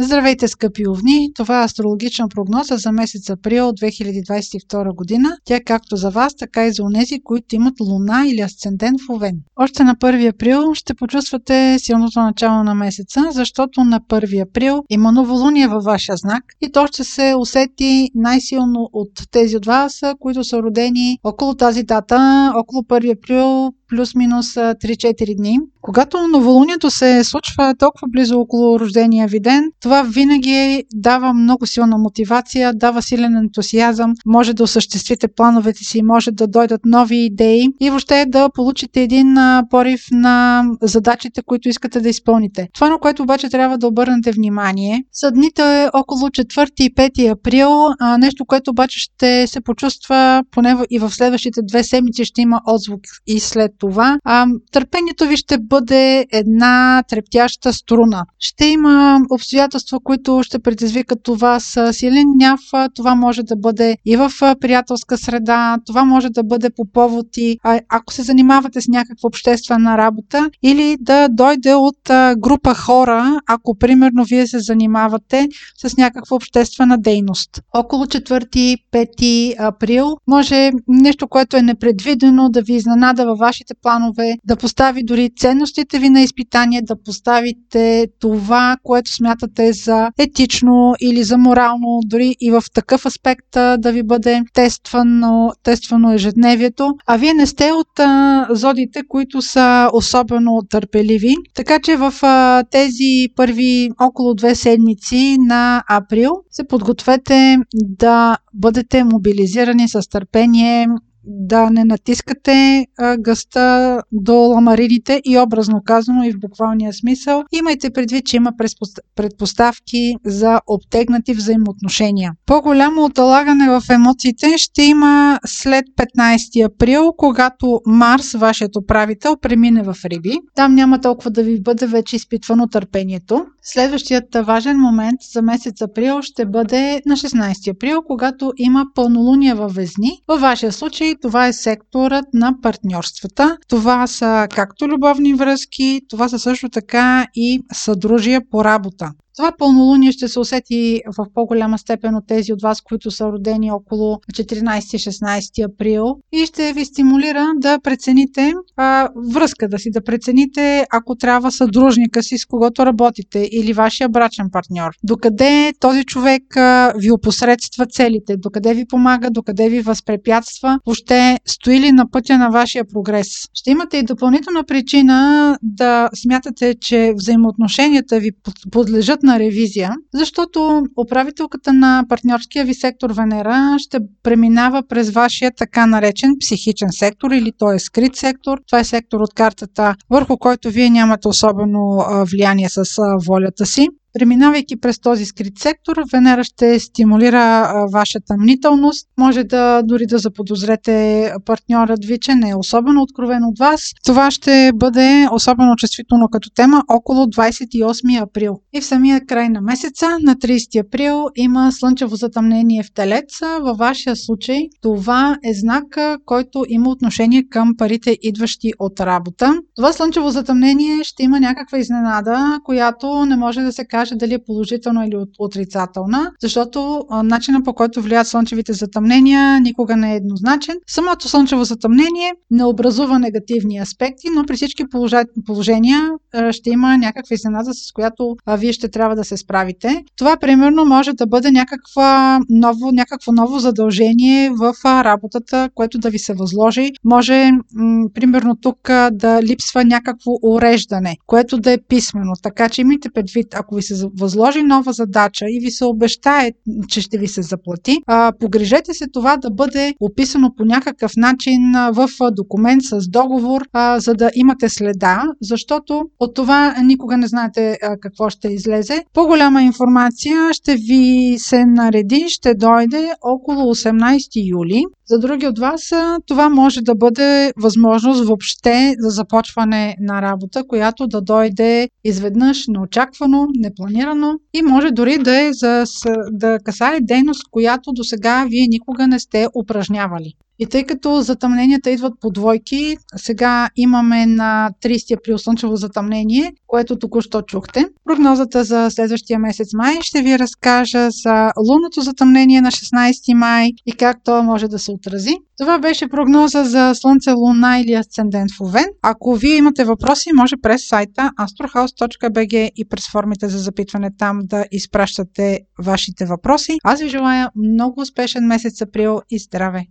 Здравейте, скъпи овни! Това е астрологична прогноза за месец април 2022 година. Тя е както за вас, така и за онези, които имат луна или асцендент в Овен. Още на 1 април ще почувствате силното начало на месеца, защото на 1 април има новолуние във вашия знак и то ще се усети най-силно от тези от вас, които са родени около тази дата, около 1 април плюс-минус 3-4 дни. Когато новолунието се случва толкова близо около рождения ви ден, това винаги дава много силна мотивация, дава силен ентусиазъм, може да осъществите плановете си, може да дойдат нови идеи и въобще да получите един порив на задачите, които искате да изпълните. Това, на което обаче трябва да обърнете внимание, са дните около 4 и 5 април, нещо, което обаче ще се почувства поне и в следващите две седмици ще има отзвук и след това. търпението ви ще бъде една трептяща струна. Ще има обстоятелства, които ще предизвикат това с силен гняв. Това може да бъде и в приятелска среда, това може да бъде по повод и ако се занимавате с някаква обществена работа или да дойде от група хора, ако примерно вие се занимавате с някаква обществена дейност. Около 4-5 април може нещо, което е непредвидено да ви изненада във вашите планове, да постави дори ценност ценностите ви на изпитание, да поставите това, което смятате за етично или за морално, дори и в такъв аспект да ви бъде тествано, тествано ежедневието. А вие не сте от а, зодите, които са особено търпеливи. Така че в а, тези първи около две седмици на април се подгответе да бъдете мобилизирани с търпение, да не натискате гъста до ламарините и образно казано и в буквалния смисъл. Имайте предвид, че има предпоставки за обтегнати взаимоотношения. По-голямо оталагане в емоциите ще има след 15 април, когато Марс, вашият управител, премине в Риби. Там няма толкова да ви бъде вече изпитвано търпението. Следващият важен момент за месец април ще бъде на 16 април, когато има пълнолуние във Везни. Във вашия случай това е секторът на партньорствата. Това са както любовни връзки, това са също така и съдружия по работа. Това пълнолуние ще се усети в по-голяма степен от тези от вас, които са родени около 14-16 април и ще ви стимулира да прецените а, връзката си, да прецените ако трябва съдружника си, с когото работите или вашия брачен партньор. Докъде този човек а, ви опосредства целите, докъде ви помага, докъде ви възпрепятства, въобще стои ли на пътя на вашия прогрес. Ще имате и допълнителна причина да смятате, че взаимоотношенията ви подлежат на ревизия, защото управителката на партньорския ви сектор Венера ще преминава през вашия така наречен психичен сектор или той е скрит сектор. Това е сектор от картата, върху който вие нямате особено влияние с волята си. Преминавайки през този скрит сектор, Венера ще стимулира вашата мнителност. Може да дори да заподозрете партньорът ви, че не е особено откровен от вас. Това ще бъде особено чувствително като тема около 28 април. И в самия край на месеца, на 30 април, има слънчево затъмнение в Телец. Във вашия случай това е знак, който има отношение към парите, идващи от работа. Това слънчево затъмнение ще има някаква изненада, която не може да се каже каже дали е положителна или отрицателна, защото начинът по който влияят слънчевите затъмнения никога не е еднозначен. Самото слънчево затъмнение не образува негативни аспекти, но при всички положения ще има някаква изненада, с която вие ще трябва да се справите. Това примерно може да бъде някаква ново, някакво ново задължение в работата, което да ви се възложи. Може, м- примерно тук да липсва някакво уреждане, което да е писмено. Така че имайте предвид, ако ви се възложи нова задача и ви се обещае, че ще ви се заплати, а, погрежете се това да бъде описано по някакъв начин в документ с договор, а, за да имате следа, защото от това никога не знаете а, какво ще излезе. По-голяма информация ще ви се нареди, ще дойде около 18 юли. За други от вас това може да бъде възможност въобще за започване на работа, която да дойде изведнъж неочаквано, непланирано и може дори да е за да касае дейност, която до сега вие никога не сте упражнявали. И тъй като затъмненията идват по двойки, сега имаме на 30 април слънчево затъмнение, което току-що чухте. Прогнозата за следващия месец май ще ви разкажа за лунното затъмнение на 16 май и как то може да се отрази. Това беше прогноза за Слънце, Луна или Асцендент в Овен. Ако вие имате въпроси, може през сайта astrohouse.bg и през формите за запитване там да изпращате вашите въпроси. Аз ви желая много успешен месец април и здраве!